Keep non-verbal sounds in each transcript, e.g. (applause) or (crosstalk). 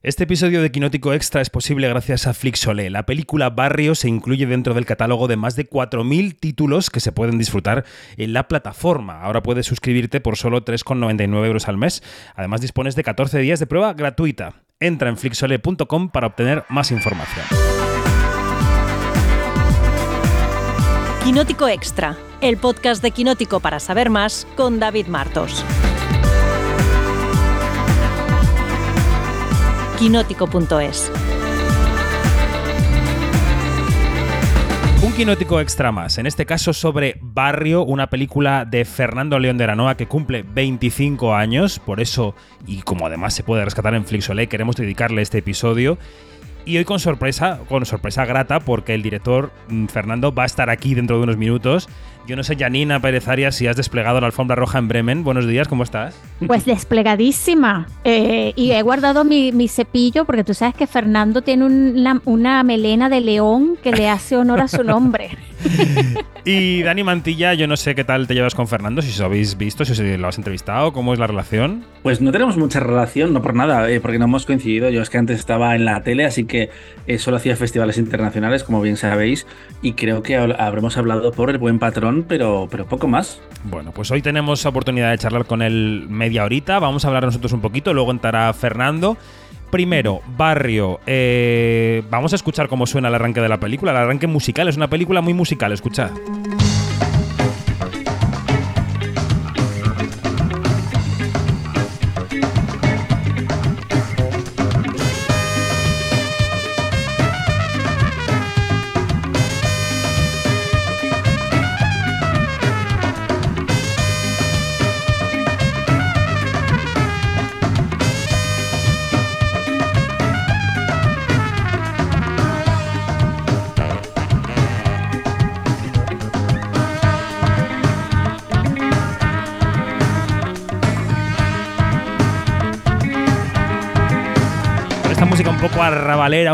Este episodio de Quinótico Extra es posible gracias a Flixolé. La película Barrio se incluye dentro del catálogo de más de 4.000 títulos que se pueden disfrutar en la plataforma. Ahora puedes suscribirte por solo 3,99 euros al mes. Además dispones de 14 días de prueba gratuita. Entra en flixolé.com para obtener más información. Quinótico Extra, el podcast de Quinótico para saber más con David Martos. quinótico.es. Un quinótico extra más, en este caso sobre Barrio, una película de Fernando León de Aranoa que cumple 25 años, por eso, y como además se puede rescatar en Flixolé, queremos dedicarle este episodio. Y hoy con sorpresa, con sorpresa grata, porque el director mm, Fernando va a estar aquí dentro de unos minutos yo no sé, Janina Pérez Arias, si has desplegado la alfombra roja en Bremen. Buenos días, ¿cómo estás? Pues desplegadísima. Eh, y he guardado mi, cepillo porque tú sabes que Fernando tiene una melena de león que le hace honor a su nombre. (laughs) y Dani Mantilla, yo no sé qué tal te llevas con Fernando, si os habéis visto, si lo has entrevistado, ¿cómo es la relación? Pues no tenemos mucha relación, no por nada, eh, porque no hemos coincidido. Yo es que antes estaba en la tele, así que eh, solo hacía festivales internacionales, como bien sabéis, y creo que habremos hablado por el buen patrón pero, pero poco más. Bueno, pues hoy tenemos oportunidad de charlar con él media horita. Vamos a hablar nosotros un poquito, luego entrará Fernando. Primero, Barrio. Eh, vamos a escuchar cómo suena el arranque de la película. El arranque musical es una película muy musical, escuchad.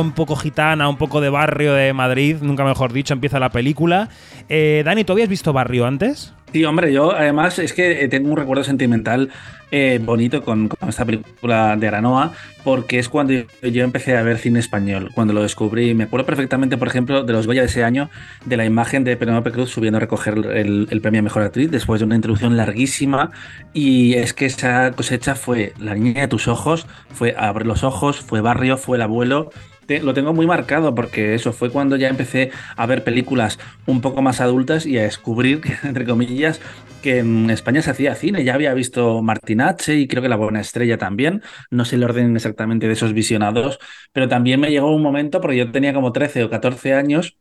Un poco gitana, un poco de barrio de Madrid, nunca mejor dicho, empieza la película. Eh, Dani, ¿tú habías visto Barrio antes? Sí, hombre, yo además es que eh, tengo un recuerdo sentimental eh, bonito con, esta película de Aranoa, porque es cuando yo empecé a ver cine español, cuando lo descubrí. Me acuerdo perfectamente, por ejemplo, de los Goya de ese año, de la imagen de Penélope Cruz subiendo a recoger el, el premio a Mejor Actriz después de una introducción larguísima. Y es que esa cosecha fue La niña de tus ojos, fue Abre los ojos, fue Barrio, fue El abuelo lo tengo muy marcado porque eso fue cuando ya empecé a ver películas un poco más adultas y a descubrir, (laughs) entre comillas, que en España se hacía cine. Ya había visto Martinache y creo que La Buena Estrella también. No sé el orden exactamente de esos visionados, pero también me llegó un momento porque yo tenía como 13 o 14 años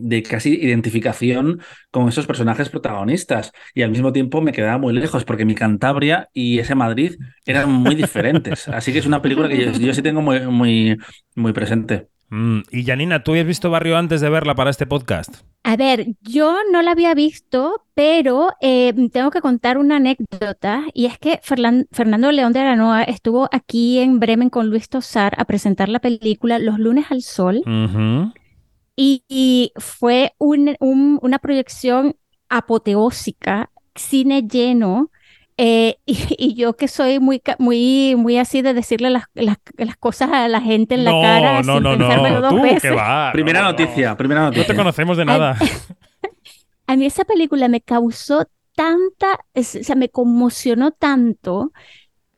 de casi identificación con esos personajes protagonistas y al mismo tiempo me quedaba muy lejos porque mi Cantabria y ese Madrid eran muy diferentes. Así que es una película que yo, sí tengo muy, muy, muy presente. Mm, y Janina, ¿tú habías visto Barrio antes de verla para este podcast? A ver, yo no la había visto, pero eh, tengo que contar una anécdota y es que Fernando León de Aranoa estuvo aquí en Bremen con Luis Tosar a presentar la película Los lunes al sol. Y, fue una proyección apoteósica, cine lleno. Eh, (laughs) y, yo que soy muy, muy, muy así de decirle las, cosas a la gente en la cara no, sin no, no, dos veces. primera noticia, primera noticia. No te conocemos de nada. (laughs) A, mí esa película me causó tanta, o sea, me conmocionó tanto,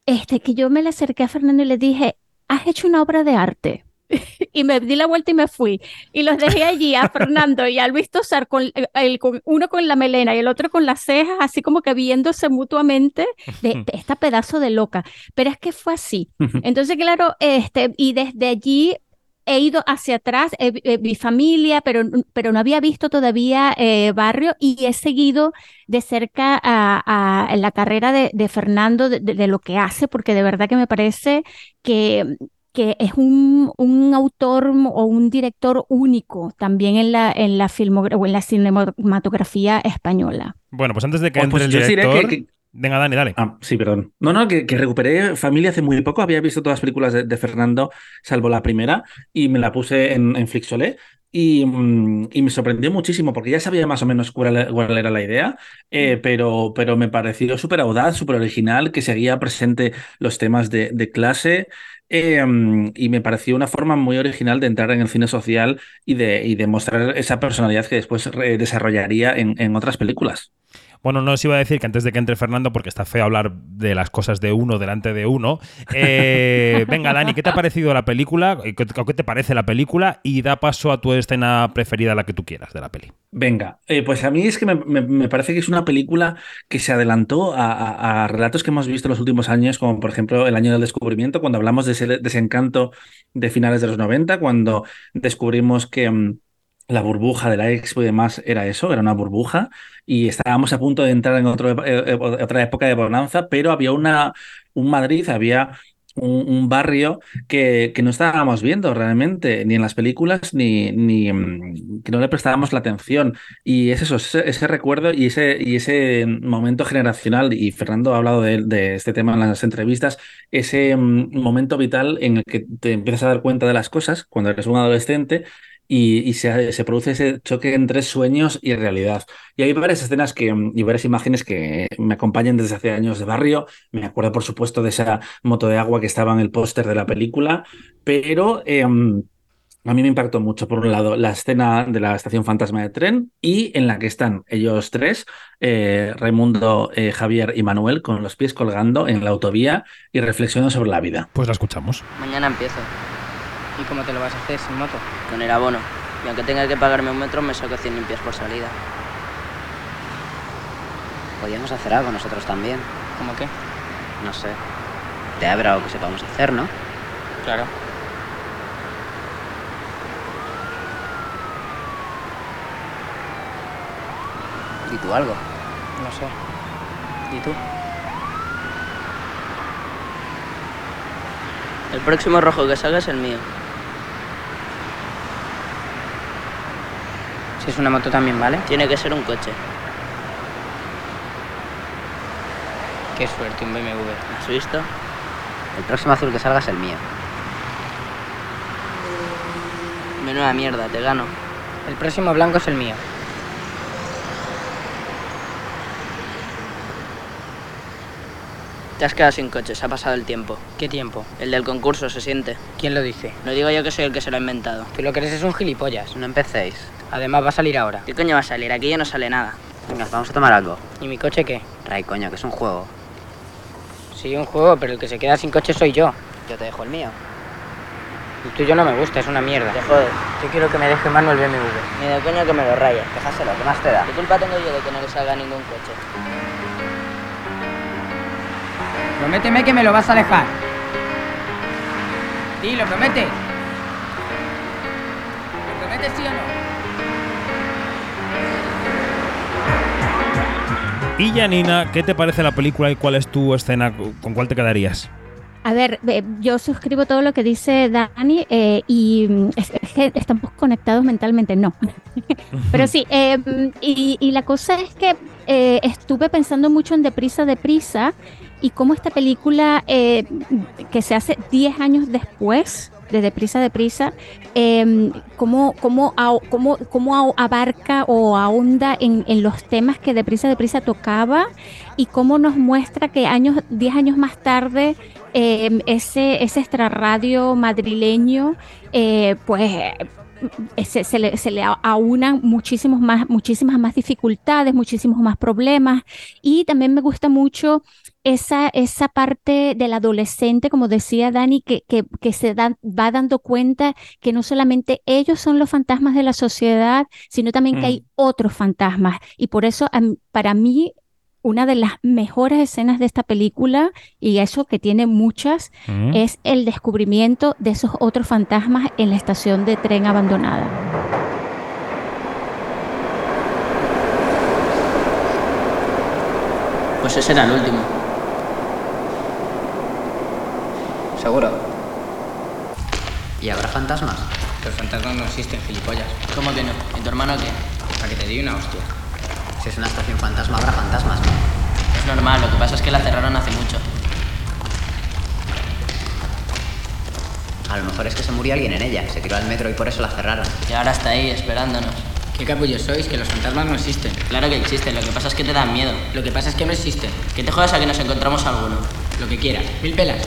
este, que yo me le acerqué a Fernando y le dije, has hecho una obra de arte. (laughs) y me di la vuelta y me fui. Y los dejé allí a Fernando y a Luis Tosar, con, el, con, uno con la melena y el otro con las cejas, así como que viéndose mutuamente de, (laughs) esta pedazo de loca. Pero es que fue así. (laughs) Entonces, claro, este, y desde allí he ido hacia atrás, mi familia, pero, pero no había visto todavía eh, Barrio y he seguido de cerca a, la carrera de, de Fernando, de, lo que hace, porque de verdad que me parece que, que es un, un, autor o un director único también en la, en la o en la cinematografía española. Bueno, pues antes de que oh, entre pues el director... Venga, Dani, dale. Ah, sí, perdón. No, no, que, recuperé Familia hace muy poco. Había visto todas las películas de, Fernando, salvo la primera, y me la puse en, en Flixolé. Y, mm, y, me sorprendió muchísimo porque ya sabía más o menos cuál, era la idea, eh, pero, pero me pareció súper audaz, súper original, que seguía presente los temas de, de clase, Em, y me pareció una forma muy original de entrar en el cine social y de, y de mostrar esa personalidad que después desarrollaría en, en otras películas. Bueno, no os iba a decir que antes de que entre Fernando, porque está feo hablar de las cosas de uno delante de uno. Eh, venga, Dani, ¿qué te ha parecido la película? ¿Qué, ¿Qué te parece la película? Y da paso a tu escena preferida, la que tú quieras de la peli. Venga, eh, pues a mí es que me, parece que es una película que se adelantó a, a, a, relatos que hemos visto en los últimos años, como por ejemplo el año del descubrimiento, cuando hablamos de ese desencanto de finales de los 90, cuando descubrimos que... La burbuja de la expo y demás era eso, era una burbuja, y estábamos a punto de entrar en otro, eh, eh, otra época de bonanza, pero había una, un Madrid, había un, barrio que, que, no estábamos viendo realmente, ni en las películas, ni, ni mm, que no le prestábamos la atención. Y es eso, ese, recuerdo y ese, y ese momento generacional, y Fernando ha hablado de, este tema en las entrevistas, ese um, momento vital en el que te empiezas a dar cuenta de las cosas cuando eres un adolescente y, y se, se, produce ese choque entre sueños y realidad. Y hay varias escenas que, y varias imágenes que me acompañan desde hace años de barrio. Me acuerdo, por supuesto, de esa moto de agua que estaba en el póster de la película, pero... Eh, a mí me impactó mucho, por un lado, la escena de la estación fantasma de tren y en la que están ellos tres, eh, Raimundo, eh, Javier y Manuel, con los pies colgando en la autovía y reflexionando sobre la vida. Pues la escuchamos. Mañana empiezo. ¿Y cómo te lo vas a hacer sin moto? Con el abono. Y aunque tenga que pagarme un metro, me saco 100 limpias por salida. Podríamos hacer algo nosotros también. ¿Cómo qué? No sé. Te habrá algo que sepamos hacer, ¿no? Claro. ¿Y tú algo? No sé. ¿Y tú? El próximo rojo que salga es el mío. Si es una moto también, ¿vale? Tiene que ser un coche. Qué suerte, un BMW. ¿Has visto? El próximo azul que salga es el mío. Menuda mierda, te gano. El próximo blanco es el mío. Te has quedado sin coche, se ha pasado el tiempo. ¿Qué tiempo? El del concurso se siente. ¿Quién lo dice? No digo yo que soy el que se lo ha inventado. Tú lo que eres es un gilipollas. No empecéis. Además va a salir ahora. ¿Qué coño va a salir? Aquí ya no sale nada. Venga, vamos a tomar algo. ¿Y mi coche qué? Ray, coño, que es un juego. Sí, un juego, pero el que se queda sin coche soy yo. Yo te dejo el mío. El tuyo no me gusta, es una mierda. Te jodes. Yo quiero que me deje Manuel BMW. Ni de coño que me lo rayes. Déjaselo, ¿qué más te da? ¿Qué culpa tengo yo de que no le salga ningún coche? Prométeme que me lo vas a dejar. Sí, lo prometes. ¿Lo prometes sí o no? Y Janina, ¿qué te parece la película y cuál es tu escena? ¿Con cuál te quedarías? A ver, yo suscribo todo lo que dice Dani eh, y es, es, que estamos conectados mentalmente, no. (laughs) Pero sí, eh, y, la cosa es que eh, estuve pensando mucho en Deprisa, Deprisa y cómo esta película eh, que se hace 10 años después de Deprisa, Deprisa, eh, cómo, cómo, cómo, cómo, abarca o ahonda en, los temas que Deprisa, Deprisa tocaba y cómo nos muestra que años, 10 años más tarde eh, ese, ese extrarradio madrileño, eh, pues se, se, le, se, le, aunan muchísimos más, muchísimas más dificultades, muchísimos más problemas. Y también me gusta mucho esa, esa parte del adolescente, como decía Dani, que, que, que se da, va dando cuenta que no solamente ellos son los fantasmas de la sociedad, sino también mm. que hay otros fantasmas. Y por eso, para mí, una de las mejores escenas de esta película, y eso que tiene muchas, mm. es el descubrimiento de esos otros fantasmas en la estación de tren abandonada. Pues ese era el último. ¿Seguro? ¿Y habrá fantasmas? Los fantasmas no existen, gilipollas. ¿Cómo que no? ¿Y tu hermano qué? Para que te di una hostia. Si es una estación fantasma, habrá fantasmas. Es normal, lo que pasa es que la cerraron hace mucho. A lo mejor es que se murió alguien en ella, se tiró al metro y por eso la cerraron. Y ahora está ahí, esperándonos. ¿Qué capullos sois? Que los fantasmas no existen. Claro que existen, lo que pasa es que te dan miedo. Lo que pasa es que no existen. Que te juegas a que nos encontramos alguno. Lo que quieras. Mil pelas.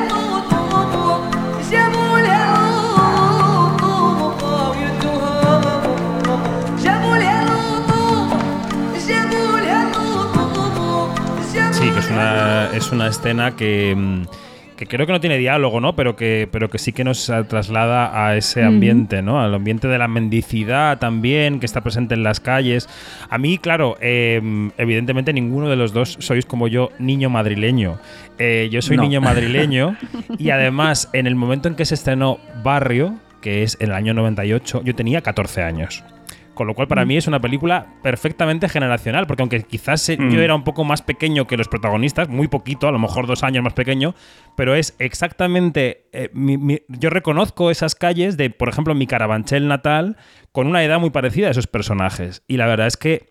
una, es una escena que, mm, que creo que no tiene diálogo, ¿no? Pero que, pero que sí que nos traslada a ese ambiente, ¿no? Al ambiente de la mendicidad también, que está presente en las calles. A mí, claro, eh, evidentemente ninguno de los dos sois como yo, niño madrileño. Eh, yo soy No. niño madrileño (laughs) y además, en el momento en que se estrenó Barrio, que es en el año 98, yo tenía 14 años. Con lo cual, para mí es una película perfectamente generacional, porque aunque quizás eh, Mm. yo era un poco más pequeño que los protagonistas, muy poquito, a lo mejor dos años más pequeño, pero es exactamente. eh, mi- mi- yo reconozco esas calles de, por ejemplo, mi Carabanchel natal, con una edad muy parecida a esos personajes. Y la verdad es que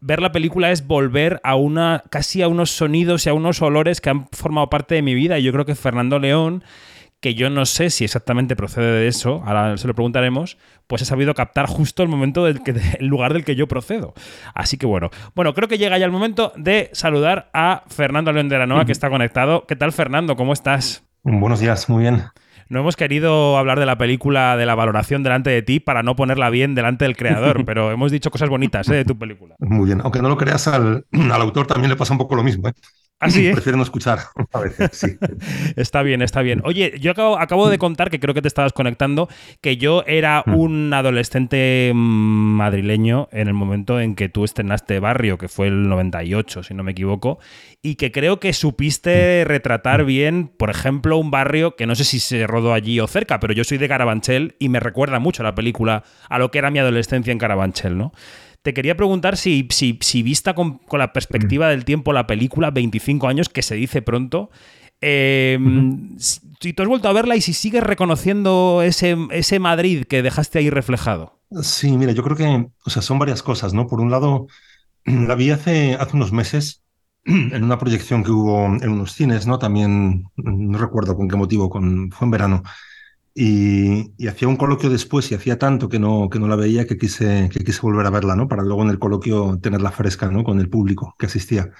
ver la película es volver a una casi a unos sonidos y a unos olores que han formado parte de mi vida y yo creo que Fernando León que yo no sé si exactamente procede de eso, ahora se lo preguntaremos, pues he sabido captar justo el momento del que, (laughs) el lugar del que yo procedo. Así que bueno, bueno, creo que llega ya el momento de saludar a Fernando León de la Noa, que está conectado. ¿Qué tal, Fernando? ¿Cómo estás? Buenos días, muy bien. No hemos querido hablar de la película, de la valoración delante de ti para no ponerla bien delante del creador, (laughs) pero hemos dicho cosas bonitas ¿eh? de tu película. Muy bien. Aunque no lo creas, al, (clears throat) al autor también le pasa un poco lo mismo. ¿eh? Así, ¿eh? Prefiero no escuchar (laughs) a veces, sí. (laughs) Está bien, está bien. Oye, yo acabo, acabo de contar, que creo que te estabas conectando, que yo era Mm. un adolescente mm, madrileño en el momento en que tú estrenaste Barrio, que fue el 98, si no me equivoco, y que creo que supiste Mm. retratar bien, por ejemplo, un barrio que no sé si se rodó allí o cerca, pero yo soy de Carabanchel y me recuerda mucho la película a lo que era mi adolescencia en Carabanchel, ¿no? Te quería preguntar si, si, si vista con, con la perspectiva del tiempo la película, 25 años, que se dice pronto, eh, si si tú has vuelto a verla y si sigues reconociendo ese, ese Madrid que dejaste ahí reflejado. Sí, mira, yo creo que o sea, son varias cosas, ¿no? Por un lado, (clears throat) la vi hace, hace unos meses (clears throat) en una proyección que hubo en unos cines, ¿no? También, no recuerdo con qué motivo, con, fue en verano. Y, y hacía un coloquio después y hacía tanto que no, que no la veía que quise, que quise volver a verla, ¿no? Para luego en el coloquio tenerla fresca, ¿no? Con el público que asistía.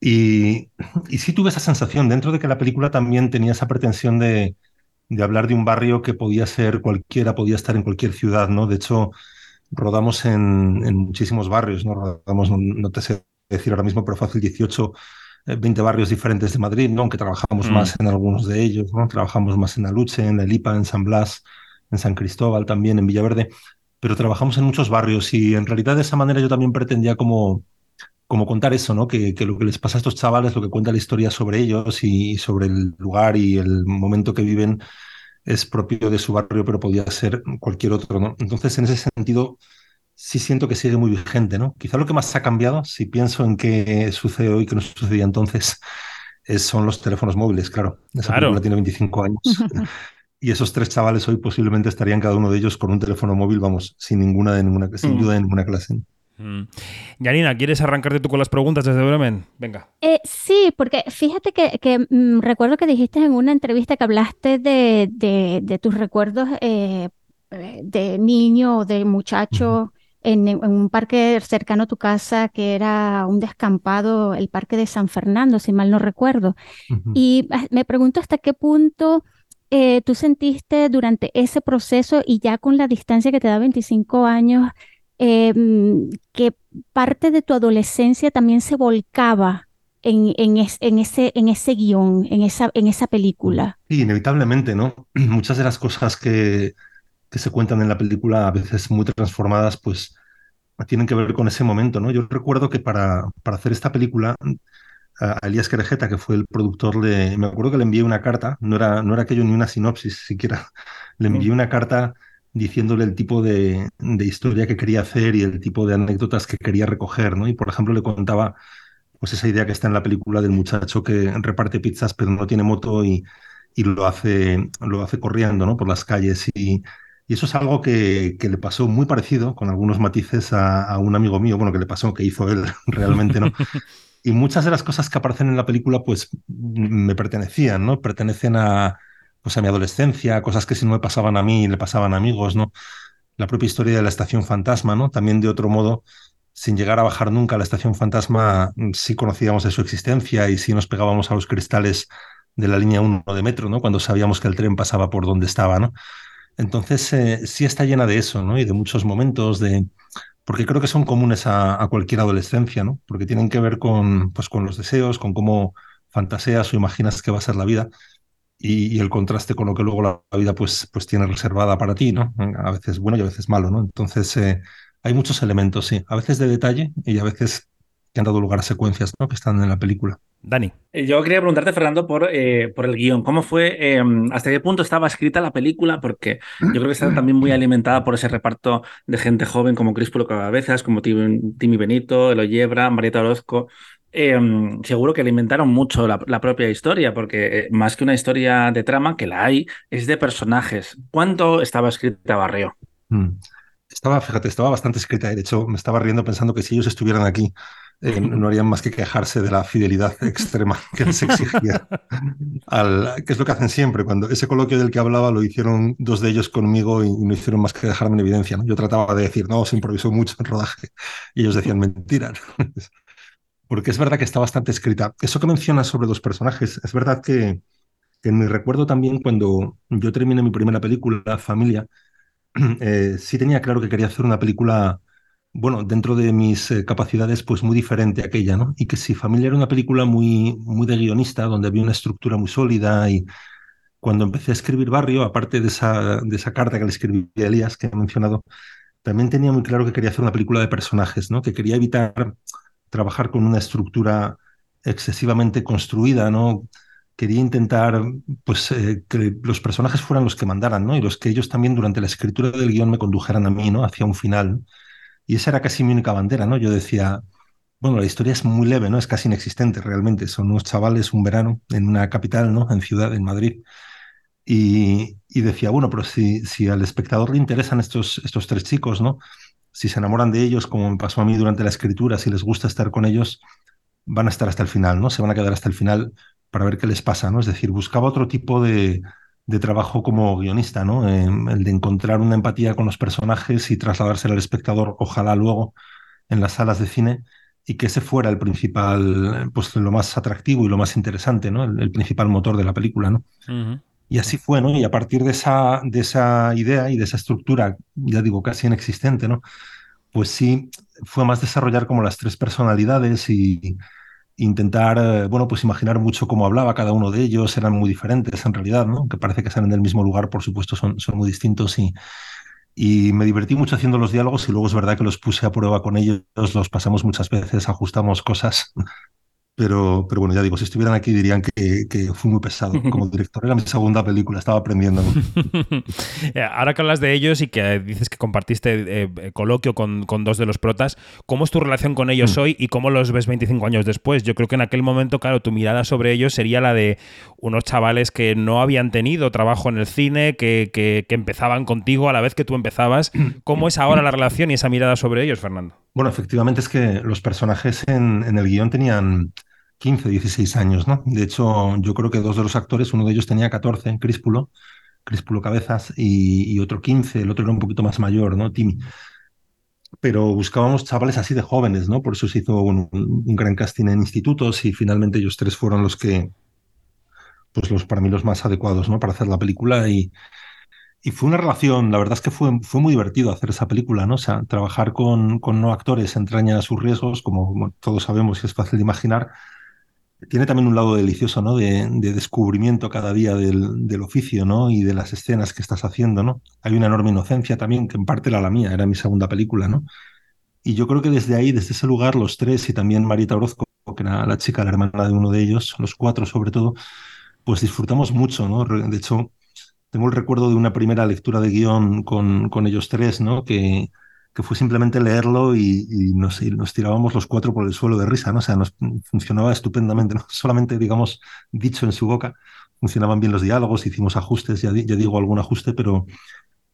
Y, y sí tuve esa sensación, dentro de que la película también tenía esa pretensión de, de hablar de un barrio que podía ser cualquiera, podía estar en cualquier ciudad, ¿no? De hecho, rodamos en, en muchísimos barrios, ¿no? Rodamos, no, no te sé decir ahora mismo, pero fácil 18, eh, 20 barrios diferentes de Madrid, ¿no? Aunque trabajamos Mm. más en algunos de ellos, ¿no? Trabajamos más en Aluche, en La Lipa, en San Blas, en San Cristóbal también, en Villaverde, pero trabajamos en muchos barrios y en realidad de esa manera yo también pretendía como como contar eso, ¿no? Que, que, lo que les pasa a estos chavales, lo que cuenta la historia sobre ellos y sobre el lugar y el momento que viven es propio de su barrio, pero podía ser cualquier otro, ¿no? Entonces, en ese sentido, sí siento que sigue muy vigente, ¿no? Quizá lo que más ha cambiado, si pienso en qué sucede hoy que no sucedía entonces, es, son los teléfonos móviles, claro. Esa Claro. película tiene 25 años. (laughs) Y esos tres chavales hoy posiblemente estarían cada uno de ellos con un teléfono móvil, vamos, sin ninguna de ninguna, sin Mm. duda de ninguna clase. Mm. Yanina, ¿quieres arrancarte tú con las preguntas desde Bremen? Venga. Eh, sí, porque fíjate que, que, mm, recuerdo que dijiste en una entrevista que hablaste de, de- de tus recuerdos eh, eh, de niño o de muchacho en, en un parque cercano a tu casa que era un descampado, el parque de San Fernando, si mal no recuerdo. Ujú. Y ah, me pregunto hasta qué punto eh, tú sentiste durante ese proceso y ya con la distancia que te da 25 años, eh, que parte de tu adolescencia también se volcaba en, en, es- en ese, en ese guion, en esa, en esa película. Sí, inevitablemente, ¿no? (clears throat) Muchas de las cosas que, que se cuentan en la película, a veces muy transformadas, pues tienen que ver con ese momento, ¿no? Yo recuerdo que para, para hacer esta película, a Elías Querejeta, que fue el productor, le, me acuerdo que le envié una carta, no era, no era aquello ni una sinopsis siquiera, (laughs) le envié una carta diciéndole el tipo de, de historia que quería hacer y el tipo de anécdotas que quería recoger, ¿no? Y por ejemplo le contaba pues esa idea que está en la película del muchacho que reparte pizzas pero no tiene moto y, y lo hace, lo hace corriendo, ¿no? Por las calles y, y eso es algo que, que le pasó muy parecido, con algunos matices, a, un amigo mío, bueno, que le pasó, que hizo él (laughs) realmente, ¿no? Y muchas de las cosas que aparecen en la película, pues me pertenecían, ¿no? Pertenecen a, pues a mi adolescencia, cosas que si no me pasaban a mí le pasaban a amigos, ¿no? La propia historia de la estación fantasma, ¿no? También de otro modo, sin llegar a bajar nunca a la estación fantasma, sí conocíamos de su existencia y sí nos pegábamos a los cristales de la línea 1 de metro, ¿no? Cuando sabíamos que el tren pasaba por donde estaba, ¿no? Entonces, eh, sí está llena de eso, ¿no? Y de muchos momentos de... Porque creo que son comunes a, cualquier adolescencia, ¿no? Porque tienen que ver con, pues, con los deseos, con cómo fantaseas o imaginas que va a ser la vida y, el contraste con lo que luego la, la, vida pues, pues tiene reservada para ti, ¿no? A veces bueno y a veces malo, ¿no? Entonces, eh, hay muchos elementos, sí. A veces de detalle y a veces que han dado lugar a secuencias ¿no? que están en la película. Dani. Eh, yo quería preguntarte, Fernando, por, eh, por el guion. ¿Cómo fue, eh, hasta qué punto estaba escrita la película? Porque yo creo que está también muy alimentada por ese reparto de gente joven como Críspulo Cabezas, como Timmy Benito, Elo Yebra, Marieta Orozco. Eh, seguro que alimentaron mucho la, la propia historia, porque eh, más que una historia de trama, que la hay, es de personajes. ¿Cuánto estaba escrita Barrio? Mm. Estaba, fíjate, estaba bastante escrita. De hecho, me estaba riendo pensando que si ellos estuvieran aquí, no harían más que quejarse de la fidelidad (laughs) extrema que les exigía. Al, que es lo que hacen siempre. Cuando ese coloquio del que hablaba lo hicieron dos de ellos conmigo y, no hicieron más que dejarme en evidencia. Yo trataba de decir, no, se improvisó mucho en rodaje. Y ellos decían, mentira. Porque es verdad que está bastante escrita. Eso que mencionas sobre los personajes, es verdad que, que en mi recuerdo también, cuando yo terminé mi primera película, Familia, (clears throat) eh, sí tenía claro que quería hacer una película bueno, dentro de mis eh, capacidades, pues muy diferente a aquella, ¿no? Y que si Familia era una película muy, muy de guionista, donde había una estructura muy sólida y cuando empecé a escribir Barrio, aparte de esa, de esa carta que le escribí a Elías, que he mencionado, también tenía muy claro que quería hacer una película de personajes, ¿no? Que quería evitar trabajar con una estructura excesivamente construida, ¿no? Quería intentar, pues, eh, que los personajes fueran los que mandaran, ¿no? Y los que ellos también durante la escritura del guion me condujeran a mí, ¿no? Hacia un final. Y esa era casi mi única bandera, ¿no? Yo decía, bueno, la historia es muy leve, ¿no? Es casi inexistente realmente. Son unos chavales un verano en una capital, ¿no? En ciudad, en Madrid. Y, y decía, bueno, pero si, si al espectador le interesan estos, estos tres chicos, ¿no? Si se enamoran de ellos, como me pasó a mí durante la escritura, si les gusta estar con ellos, van a estar hasta el final, ¿no? Se van a quedar hasta el final para ver qué les pasa, ¿no? Es decir, buscaba otro tipo de, de trabajo como guionista, ¿no? Eh, el de encontrar una empatía con los personajes y trasladársela al espectador, ojalá luego en las salas de cine, y que ese fuera el principal, pues lo más atractivo y lo más interesante, ¿no? El, el principal motor de la película, ¿no? Uh -huh. Y así fue, ¿no? Y a partir de esa, de esa idea y de esa estructura, ya digo, casi inexistente, ¿no? Pues sí, fue más desarrollar como las tres personalidades y, intentar, eh, bueno, pues imaginar mucho cómo hablaba cada uno de ellos, eran muy diferentes en realidad, ¿no? Que parece que salen del mismo lugar, por supuesto, son, son muy distintos y, y me divertí mucho haciendo los diálogos y luego es verdad que los puse a prueba con ellos, los pasamos muchas veces, ajustamos cosas (laughs) pero, pero bueno, ya digo, si estuvieran aquí dirían que, que fui muy pesado (laughs) como director. Era mi segunda película, estaba aprendiendo. (laughs) Ahora que hablas de ellos y que dices que compartiste eh, coloquio con, con, dos de los protas, ¿cómo es tu relación con ellos mm. hoy y cómo los ves 25 años después? Yo creo que en aquel momento, claro, tu mirada sobre ellos sería la de unos chavales que no habían tenido trabajo en el cine, que, que, que empezaban contigo a la vez que tú empezabas. ¿Cómo es ahora la relación y esa mirada sobre ellos, Fernando? Bueno, efectivamente es que los personajes en, en, el guion tenían 15, 16 años, ¿no? De hecho, yo creo que dos de los actores, uno de ellos tenía 14, Críspulo, Críspulo Cabezas, y, y otro 15, el otro era un poquito más mayor, ¿no? Timmy. Pero buscábamos chavales así de jóvenes, ¿no? Por eso se hizo un, un gran casting en institutos y finalmente ellos tres fueron los que, pues los para mí los más adecuados, ¿no? Para hacer la película y, y fue una relación, la verdad es que fue, fue muy divertido hacer esa película, ¿no? O sea, trabajar con, con no actores entraña sus riesgos, como todos sabemos y es fácil de imaginar. Tiene también un lado delicioso, ¿no? De, de descubrimiento cada día del, del, oficio, ¿no? Y de las escenas que estás haciendo, ¿no? Hay una enorme inocencia también, que en parte era la mía, era mi segunda película, ¿no? Y yo creo que desde ahí, desde ese lugar, los tres y también Marita Orozco, que era la chica, la hermana de uno de ellos, los cuatro sobre todo, pues disfrutamos mucho, ¿no? De hecho, tengo el recuerdo de una primera lectura de guion con, con ellos tres, ¿no? Que, que fue simplemente leerlo y, y, nos, y, nos, tirábamos los cuatro por el suelo de risa, ¿no? O sea, nos funcionaba estupendamente, (laughs) no solamente, digamos, dicho en su boca, funcionaban bien los diálogos, hicimos ajustes, ya, ya digo algún ajuste, pero,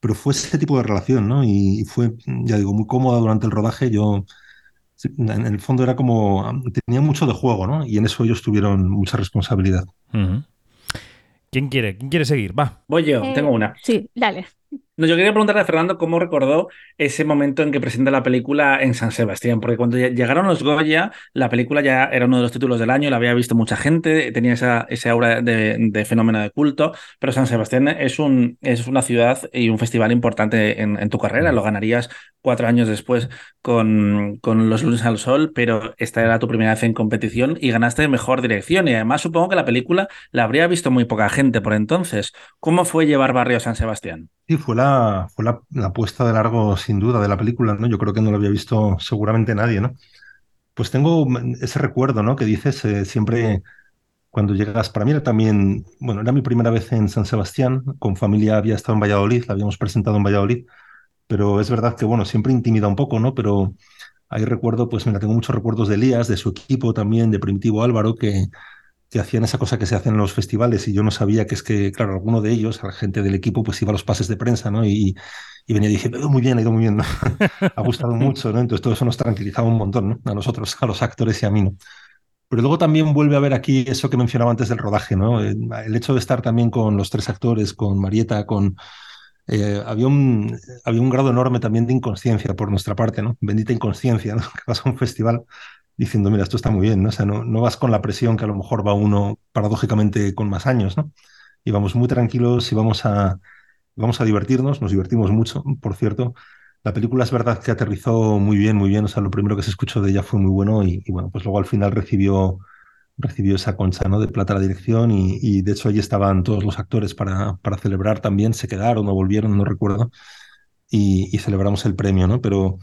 pero fue ese tipo de relación, ¿no? Y fue, ya digo, muy cómoda durante el rodaje. Yo, en el fondo, era como, tenía mucho de juego, ¿no? Y en eso ellos tuvieron mucha responsabilidad. Uh -huh. ¿Quién quiere? ¿Quién quiere seguir? Va. Voy yo, Eh, tengo una. Sí, dale. No, yo quería preguntarle a Fernando cómo recordó ese momento en que presenta la película en San Sebastián, porque cuando lle- llegaron los Goya, la película ya era uno de los títulos del año, la había visto mucha gente, tenía esa, ese aura de, de fenómeno de culto, pero San Sebastián es, un, es una ciudad y un festival importante en, en tu carrera, lo ganarías cuatro años después con, con Los Lunes al Sol, pero esta era tu primera vez en competición y ganaste mejor dirección y además supongo que la película la habría visto muy poca gente por entonces. ¿Cómo fue llevar Barrio San Sebastián? Sí, fue la, fue la, apuesta de largo, sin duda, de la película, ¿no? Yo creo que no lo había visto seguramente nadie, ¿no? Pues tengo ese recuerdo, ¿no? Que dices eh, siempre cuando llegas. Para mí era también, bueno, era mi primera vez en San Sebastián. Con familia había estado en Valladolid, la habíamos presentado en Valladolid. Pero es verdad que, bueno, siempre intimida un poco, ¿no? Pero ahí recuerdo, pues mira, tengo muchos recuerdos de Elías, de su equipo también, de Primitivo Álvaro, que, que hacían esa cosa que se hace en los festivales y yo no sabía que es que, claro, alguno de ellos, la gente del equipo, pues iba a los pases de prensa, ¿no? Y, y venía y dije, "Ha ido muy bien, ha ido muy bien, ¿no? (laughs) ha gustado mucho, ¿no? Entonces todo eso nos tranquilizaba un montón, ¿no? A nosotros, a los actores y a mí, ¿no? Pero luego también vuelve a ver aquí eso que mencionaba antes del rodaje, ¿no? El, el hecho de estar también con los tres actores, con Marieta, con... Eh, había, un, había un grado enorme también de inconsciencia por nuestra parte, ¿no? Bendita inconsciencia, ¿no? (laughs) Que vas a un festival diciendo, mira, esto está muy bien, ¿no? O sea, no, no vas con la presión que a lo mejor va uno paradójicamente con más años, ¿no? Y vamos muy tranquilos y vamos a, vamos a divertirnos, nos divertimos mucho, por cierto. La película es verdad que aterrizó muy bien, muy bien, o sea, lo primero que se escuchó de ella fue muy bueno y, y bueno, pues luego al final recibió, recibió esa concha, ¿no? De plata a la dirección y, y, de hecho allí estaban todos los actores para, para celebrar también, se quedaron o volvieron, no recuerdo, y, y celebramos el premio, ¿no? Pero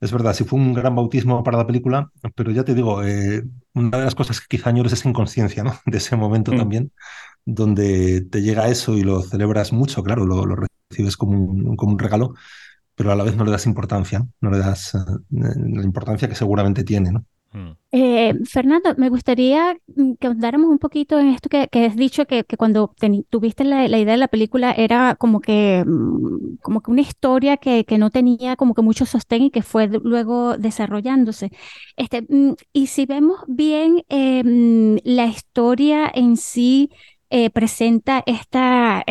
es verdad, sí fue un gran bautismo para la película, pero ya te digo, eh, una de las cosas que quizá añores es inconsciencia, ¿no? (laughs) De ese momento mm. también, donde te llega eso y lo celebras mucho, claro, lo, lo recibes como un, como un, regalo, pero a la vez no le das importancia, no le das uh, la importancia que seguramente tiene, ¿no? Eh, Fernando, me gustaría que ahondáramos un poquito en esto que, que has dicho, que, cuando te, tuviste la, idea de la película era como que, como que una historia que, que, no tenía como que mucho sostén y que fue luego desarrollándose. Este, y si vemos bien eh, la historia en sí, eh, presenta esta,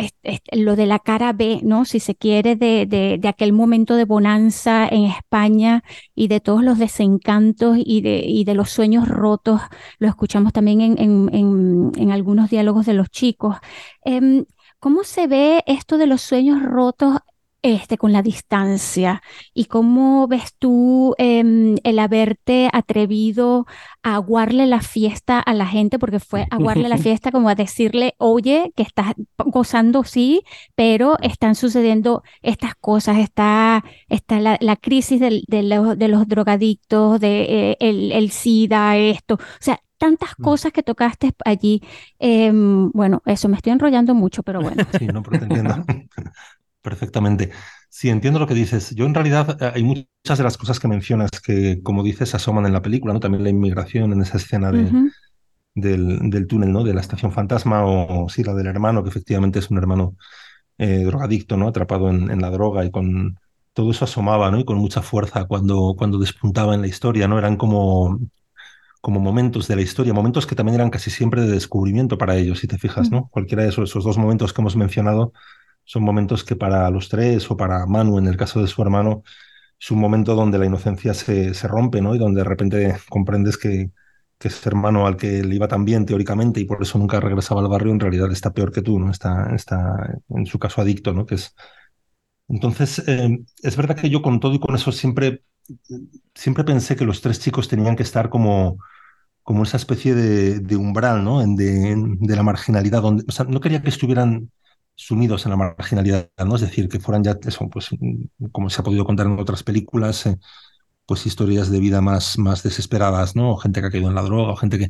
lo de la cara B, ¿no? Si se quiere, de, de, aquel momento de bonanza en España y de todos los desencantos y de, y de los sueños rotos. Lo escuchamos también en, en, en, algunos diálogos de los chicos. Eh, ¿Cómo se ve esto de los sueños rotos este, con la distancia y cómo ves tú eh, el haberte atrevido a aguarle la fiesta a la gente, porque fue aguarle la (laughs) fiesta como a decirle, oye, que estás gozando, sí, pero están sucediendo estas cosas, está, está la, la crisis de, los, de, los, drogadictos, de, eh, el, el SIDA, esto, o sea, tantas cosas que tocaste allí. Eh, bueno, eso, me estoy enrollando mucho, pero bueno. Sí, no, pero te entiendo. (laughs) (laughs) Perfectamente. Sí, entiendo lo que dices. Yo en realidad hay muchas de las cosas que mencionas que, como dices, asoman en la película, ¿no? También la inmigración en esa escena de, uh -huh. del, del, túnel, ¿no? De la estación fantasma o, o, sí, la del hermano, que efectivamente es un hermano eh, drogadicto, ¿no? Atrapado en, en, la droga y con todo eso asomaba, ¿no? Y con mucha fuerza cuando, cuando despuntaba en la historia, ¿no? Eran como, como momentos de la historia, momentos que también eran casi siempre de descubrimiento para ellos, si te fijas, ¿no? Uh -huh. Cualquiera de esos, esos dos momentos que hemos mencionado son momentos que para los tres o para Manu, en el caso de su hermano, es un momento donde la inocencia se, se rompe, ¿no? Y donde de repente comprendes que, que ese hermano al que le iba tan bien teóricamente y por eso nunca regresaba al barrio, en realidad está peor que tú, ¿no? Está, está en su caso adicto, ¿no? Que es... Entonces, eh, es verdad que yo con todo y con eso siempre, siempre pensé que los tres chicos tenían que estar como, como esa especie de, de umbral, ¿no? De, de la marginalidad, donde, o sea, no quería que estuvieran sumidos en la marginalidad, ¿no? Es decir, que fueran ya, eso, pues, como se ha podido contar en otras películas, eh, pues historias de vida más, más desesperadas, ¿no? O gente que ha caído en la droga, o gente que...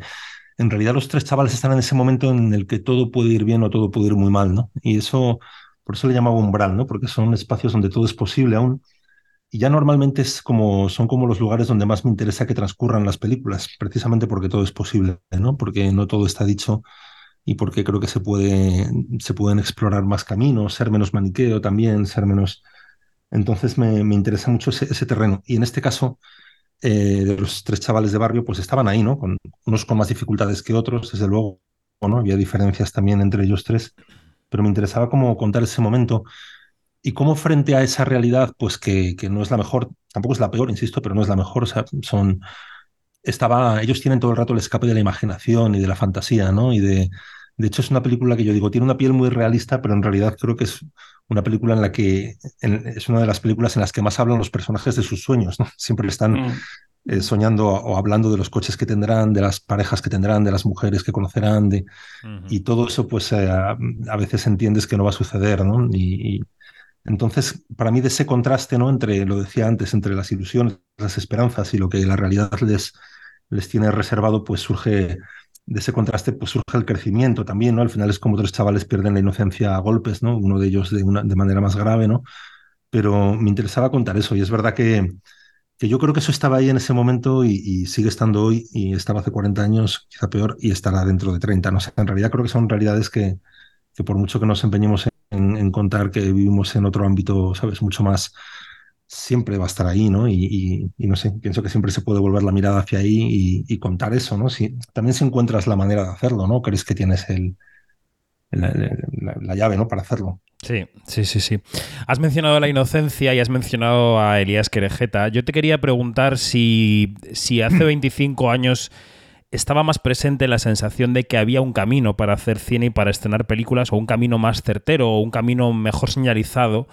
En realidad los tres chavales están en ese momento en el que todo puede ir bien o todo puede ir muy mal, ¿no? Y eso, por eso le llamaba umbral, ¿no? Porque son espacios donde todo es posible aún. Y ya normalmente es como, son como los lugares donde más me interesa que transcurran las películas, precisamente porque todo es posible, ¿no? Porque no todo está dicho y porque creo que se, puede, se pueden explorar más caminos, ser menos maniqueo también, ser menos... Entonces me, me interesa mucho ese, terreno. Y en este caso, eh, de los tres chavales de barrio, pues estaban ahí, ¿no? Con, unos con más dificultades que otros, desde luego, ¿no? Había diferencias también entre ellos tres, pero me interesaba cómo contar ese momento y cómo frente a esa realidad, pues que, que no es la mejor, tampoco es la peor, insisto, pero no es la mejor, o sea, son estaba, ellos tienen todo el rato el escape de la imaginación y de la fantasía, ¿no? Y de, de hecho es una película que yo digo, tiene una piel muy realista, pero en realidad creo que es una película en la que es una de las películas en las que más hablan los personajes de sus sueños, ¿no? (laughs) Siempre están mm. eh, soñando o hablando de los coches que tendrán, de las parejas que tendrán, de las mujeres que conocerán, de, y todo eso pues eh, a, veces entiendes que no va a suceder, ¿no? Y, entonces, para mí de ese contraste, ¿no? Entre, lo decía antes, entre las ilusiones, las esperanzas y lo que la realidad les, les tiene reservado, pues surge de ese contraste, pues surge el crecimiento también, ¿no? Al final es como tres chavales pierden la inocencia a golpes, ¿no? Uno de ellos de, una, de manera más grave, ¿no? Pero me interesaba contar eso y es verdad que, que yo creo que eso estaba ahí en ese momento y, sigue estando hoy y estaba hace 40 años, quizá peor, y estará dentro de 30, ¿no? en realidad creo que son realidades que, que por mucho que nos empeñemos en contar que vivimos en otro ámbito, ¿sabes? Mucho más siempre va a estar ahí, ¿no? Y, no sé, pienso que siempre se puede volver la mirada hacia ahí y, contar eso, ¿no? Si, también si encuentras la manera de hacerlo, ¿no? Crees que tienes el, la, llave, ¿no? Para hacerlo. Sí, sí, sí, sí. Has mencionado la inocencia y has mencionado a Elías Querejeta. Yo te quería preguntar si, si hace (clears throat) 25 años estaba más presente la sensación de que había un camino para hacer cine y para estrenar películas, o un camino más certero, o un camino mejor señalizado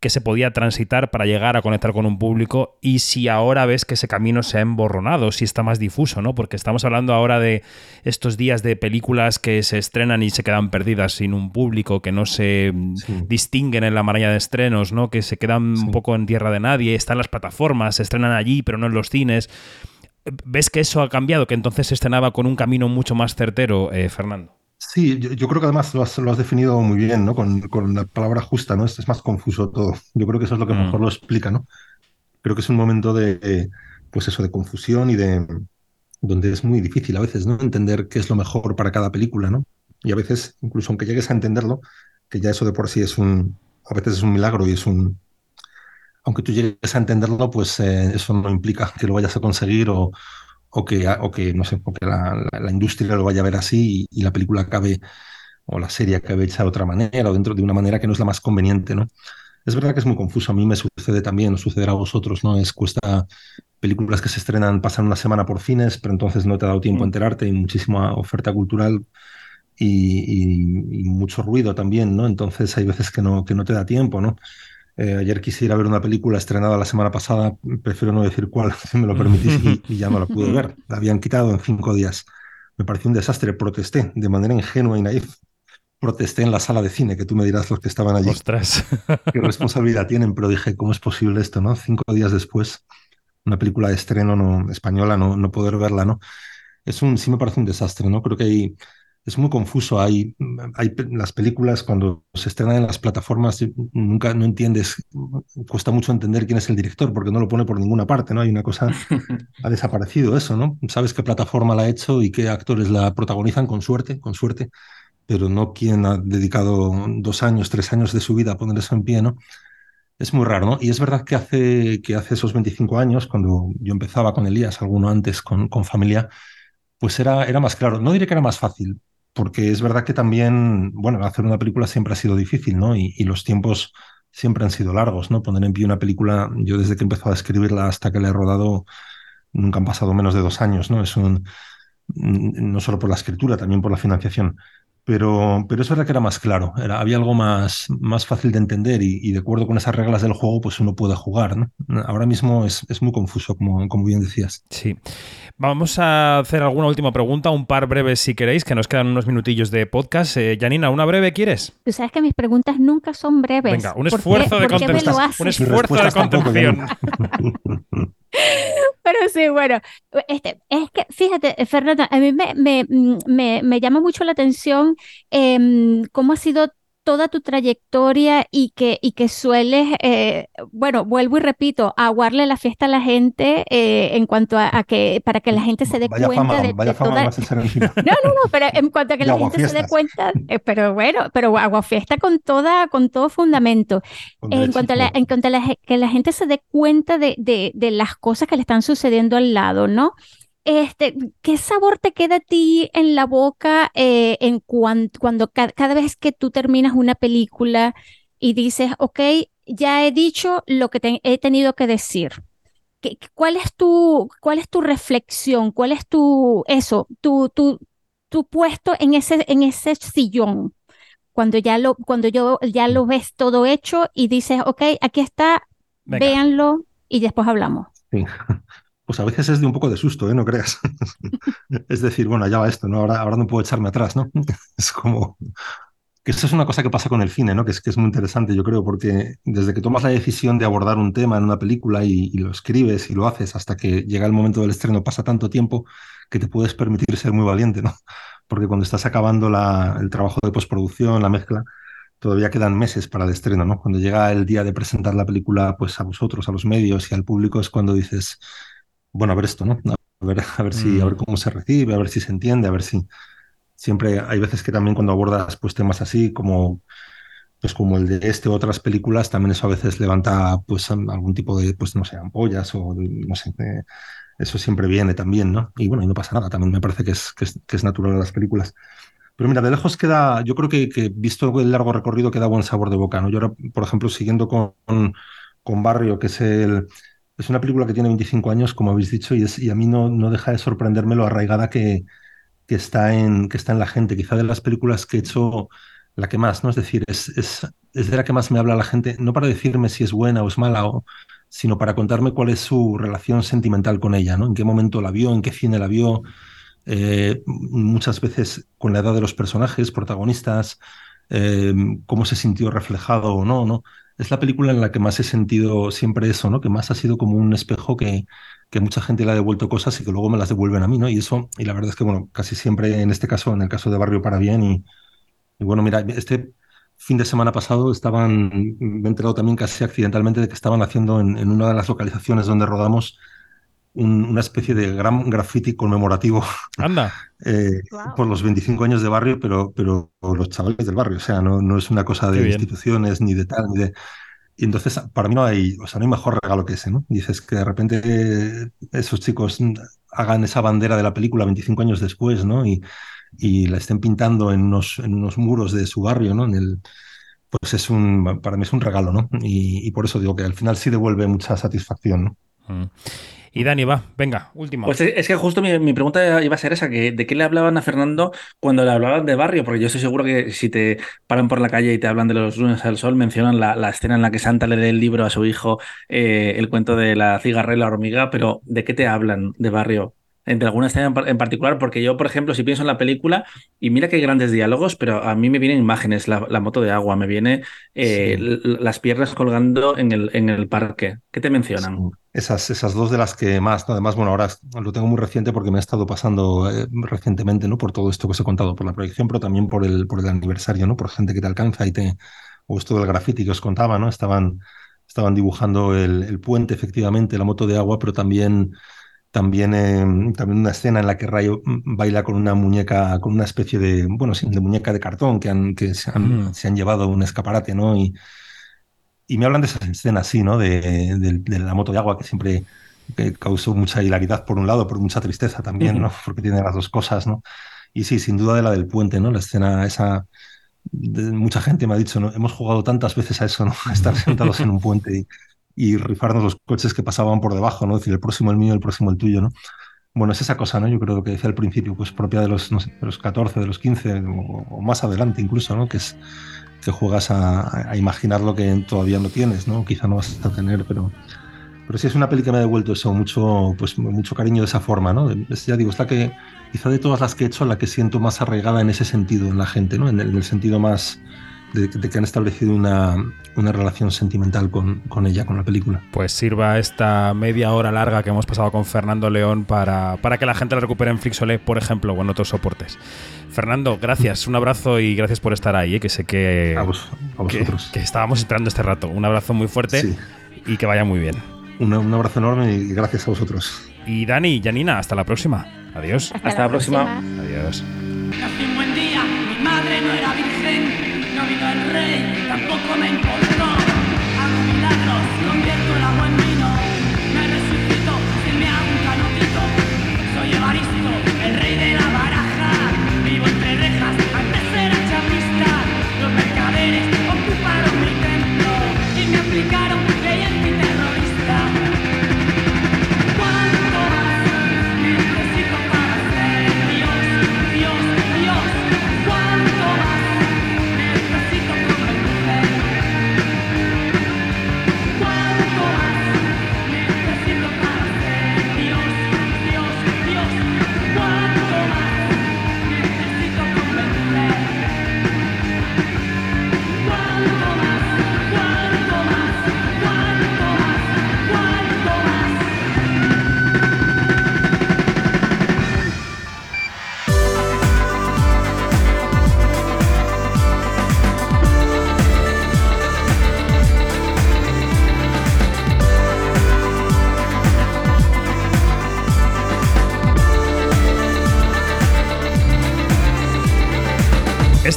que se podía transitar para llegar a conectar con un público y si ahora ves que ese camino se ha emborronado, si está más difuso, ¿no? Porque estamos hablando ahora de estos días de películas que se estrenan y se quedan perdidas sin un público, que no se distinguen en la maraña de estrenos, ¿no? Que se quedan un poco en tierra de nadie, están las plataformas, se estrenan allí, pero no en los cines. ¿Ves que eso ha cambiado? Que entonces se estrenaba con un camino mucho más certero, eh, Fernando. Sí, yo, creo que además lo has, definido muy bien, ¿no? Con, la palabra justa, ¿no? Es, más confuso todo. Yo creo que eso es lo que mm. mejor lo explica, ¿no? Creo que es un momento de, pues eso, de confusión y de donde es muy difícil a veces, ¿no? Entender qué es lo mejor para cada película, ¿no? Y a veces, incluso aunque llegues a entenderlo, que ya eso de por sí es un, a veces es un milagro y es un, aunque tú llegues a entenderlo, pues eh, eso no implica que lo vayas a conseguir o, o que, o que no sé, que la, industria lo vaya a ver así y, la película acabe, o la serie acabe hecha de otra manera, o dentro de una manera que no es la más conveniente, ¿no? Es verdad que es muy confuso, a mí me sucede también, sucederá a vosotros, ¿no? Es cuesta películas que se estrenan, pasan una semana por fines, pero entonces no te ha dado tiempo a mm. enterarte, y muchísima oferta cultural y, y, mucho ruido también, ¿no? Entonces hay veces que no, que no te da tiempo, ¿no? Eh, ayer quisiera ver una película estrenada la semana pasada, prefiero no decir cuál, (laughs) si me lo permitís, y, ya no la pude ver. La habían quitado en cinco días. Me pareció un desastre. Protesté de manera ingenua y naif. Protesté en la sala de cine, que tú me dirás los que estaban allí. Ostras. Qué responsabilidad tienen, pero dije, ¿cómo es posible esto, no? Cinco días después, una película de estreno no, española, no, no poder verla, ¿no? Es un, sí me parece un desastre, ¿no? Creo que hay es muy confuso. Hay, hay las películas cuando se estrenan en las plataformas, nunca no entiendes, cuesta mucho entender quién es el director porque no lo pone por ninguna parte, ¿no? Hay una cosa, (laughs) ha desaparecido eso, ¿no? Sabes qué plataforma la ha hecho y qué actores la protagonizan con suerte, con suerte, pero no quién ha dedicado dos años, tres años de su vida a poner eso en pie, ¿no? Es muy raro, ¿no? Y es verdad que hace, que hace esos 25 años, cuando yo empezaba con Elías, alguno antes con, con familia, pues era, era más claro. No diré que era más fácil, porque es verdad que también, bueno, hacer una película siempre ha sido difícil, ¿no? Y, los tiempos siempre han sido largos, ¿no? Poner en pie una película, yo desde que he empezado a escribirla hasta que la he rodado, nunca han pasado menos de dos años, ¿no? Es un, no solo por la escritura, también por la financiación. Pero, pero eso era que era más claro, era, había algo más, más fácil de entender y, de acuerdo con esas reglas del juego, pues uno puede jugar. ¿no? Ahora mismo es, es, muy confuso, como, como bien decías. Sí. Vamos a hacer alguna última pregunta, un par breves si queréis, que nos quedan unos minutillos de podcast. Eh, Janina, ¿una breve quieres? Tú sabes que mis preguntas nunca son breves. Venga, un esfuerzo de contestación. Un esfuerzo de contención. (laughs) (laughs) Pero sí, bueno, este, es que fíjate, Fernanda, a mí me, me, me, me llama mucho la atención eh, cómo ha sido toda tu trayectoria y que, y que sueles, eh, bueno, vuelvo y repito, aguarle la fiesta a la gente eh, en cuanto a, que, para que la gente se dé cuenta de, toda... (laughs) No, no, no, pero en cuanto a que la gente se dé cuenta, eh, pero bueno, pero agua fiesta con toda, con todo fundamento. en cuanto a, la, en cuanto a que la gente se dé cuenta de, de, de las cosas que le están sucediendo al lado, ¿no? Este, ¿qué sabor te queda a ti en la boca eh, en cuan- cuando ca- cada vez que tú terminas una película y dices, ok, ya he dicho lo que te- he tenido que decir? ¿Qué- qué- ¿Cuál es tu, cuál es tu reflexión? ¿Cuál es tu, eso, tu, tu, tu puesto en ese, en ese sillón? Cuando ya lo, cuando yo, ya lo ves todo hecho y dices, ok, aquí está, Venga. véanlo y después hablamos. Sí. Pues a veces es de un poco de susto, ¿eh? No creas. (laughs) Es decir, bueno, ya va esto, ¿no? Ahora, ahora no puedo echarme atrás, ¿no? (laughs) Es como que eso es una cosa que pasa con el cine, ¿no? Que es, que es muy interesante, yo creo, porque desde que tomas la decisión de abordar un tema en una película y, y lo escribes y lo haces hasta que llega el momento del estreno, pasa tanto tiempo que te puedes permitir ser muy valiente, ¿no? (laughs) Porque cuando estás acabando la- el trabajo de postproducción, la mezcla, todavía quedan meses para el estreno, ¿no? Cuando llega el día de presentar la película, pues a vosotros, a los medios y al público, es cuando dices, bueno, a ver esto, ¿no? A ver, a ver si, a ver cómo se recibe, a ver si se entiende, a ver si. Siempre hay veces que también cuando abordas pues temas así como pues como el de este u otras películas, también eso a veces levanta pues algún tipo de, pues no sé, ampollas o no sé, eh, eso siempre viene también, ¿no? Y bueno, y no pasa nada, también me parece que es, que es, que es natural en las películas. Pero mira, de lejos queda, yo creo que, que visto el largo recorrido queda buen sabor de boca, ¿no? Yo ahora, por ejemplo, siguiendo con, con Barrio, que es el, es una película que tiene 25 años, como habéis dicho, y, a mí no, deja de sorprenderme lo arraigada que, está en, que está en la gente. Quizá de las películas que he hecho, la que más, ¿no? Es decir, es, de la que más me habla la gente, no para decirme si es buena o es mala, sino para contarme cuál es su relación sentimental con ella, ¿no? En qué momento la vio, en qué cine la vio, eh, muchas veces con la edad de los personajes, protagonistas, eh, cómo se sintió reflejado o no, ¿no? Es la película en la que más he sentido siempre eso, ¿no? Que más ha sido como un espejo que, que mucha gente le ha devuelto cosas y que luego me las devuelven a mí, ¿no? Y eso, y la verdad es que, bueno, casi siempre en este caso, en el caso de Barrio para Bien, y, bueno, mira, este fin de semana pasado estaban, me he enterado también casi accidentalmente de que estaban haciendo en, en una de las localizaciones donde rodamos un- una especie de gran graffiti conmemorativo Anda. (laughs) eh, Wow. por los 25 años de barrio, pero, pero por los chavales del barrio. O sea, no, no es una cosa de instituciones ni de tal, ni de. Y entonces, para mí no hay, o sea, no hay mejor regalo que ese, ¿no? Dices que de repente esos chicos hagan esa bandera de la película 25 años después, ¿no? Y, y la estén pintando en unos, en unos muros de su barrio, ¿no? En el, pues es un, para mí es un regalo, ¿no? Y, y por eso digo que al final sí devuelve mucha satisfacción, ¿no? Mm. Y Dani, va, venga, última. Pues es que justo mi, pregunta iba a ser esa, ¿de qué le hablaban a Fernando cuando le hablaban de barrio? Porque yo estoy seguro que si te paran por la calle y te hablan de los lunes al sol, mencionan la, la escena en la que Santa le dé el libro a su hijo, eh, el cuento de la cigarra y la hormiga, pero ¿de qué te hablan de barrio? ¿De alguna escena en par- en particular? Porque yo, por ejemplo, si pienso en la película, y mira que hay grandes diálogos, pero a mí me vienen imágenes, la, la moto de agua, me viene eh, Sí. las piernas colgando en el, en el parque. ¿Qué te mencionan? Esas, esas dos de las que más, ¿no? además, bueno, ahora lo tengo muy reciente porque me ha estado pasando eh, recientemente, ¿no? Por todo esto que os he contado, por la proyección, pero también por el, por el aniversario, ¿no? Por gente que te alcanza y te, o esto del graffiti que os contaba, ¿no? Estaban, estaban dibujando el, el puente, efectivamente, la moto de agua, pero también, también, eh, también una escena en la que Rayo mm, baila con una muñeca, con una especie de, bueno, sí, de muñeca de cartón que, han, que se, han, Mm. se han llevado un escaparate, ¿no? Y, y me hablan de esas escenas, sí, ¿no? De, de- de la moto de agua que siempre que causó mucha hilaridad por un lado, pero mucha tristeza también, ¿no? (laughs) Porque tiene las dos cosas, ¿no? Y sí, sin duda de la del puente, ¿no? La escena esa, de- mucha gente me ha dicho, ¿no? Hemos jugado tantas veces a eso, ¿no? (laughs) Estar sentados en un puente y, y rifarnos los coches que pasaban por debajo, ¿no? Es decir, el próximo el mío, el próximo el tuyo, ¿no? Bueno, es esa cosa, ¿no? Yo creo que decía al principio, pues propia de los, no sé, de los 14, de los 15 o, o más adelante incluso, ¿no? Que es que juegas a, a imaginar lo que todavía no tienes, ¿no? Quizá no vas a tener, pero, pero sí es una peli que me ha devuelto eso, mucho, pues, mucho cariño de esa forma, ¿no? Es, ya digo, es la que, quizá de todas las que he hecho, la que siento más arraigada en ese sentido, en la gente, ¿no? En el, en el sentido más de, de que han establecido una, una relación sentimental con, con ella, con la película. Pues sirva esta media hora larga que hemos pasado con Fernando León para, para que la gente la recupere en Flixolé, por ejemplo, o en otros soportes. Fernando, gracias, un abrazo y gracias por estar ahí, ¿eh? que sé que, A, vos, a que, vosotros. que estábamos esperando este rato. Un abrazo muy fuerte Sí. y que vaya muy bien. Un, un abrazo enorme y gracias a vosotros. Y Dani, Janina, hasta la próxima. Adiós. Hasta la próxima. Adiós. Nací un buen día, mi madre no era virgen, no vino el rey, tampoco me importó. Hago milagros, convierto el agua en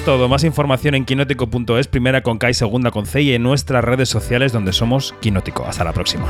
todo. Más información en quinótico.es, primera con K y segunda con C y en nuestras redes sociales donde somos Quinótico. Hasta la próxima.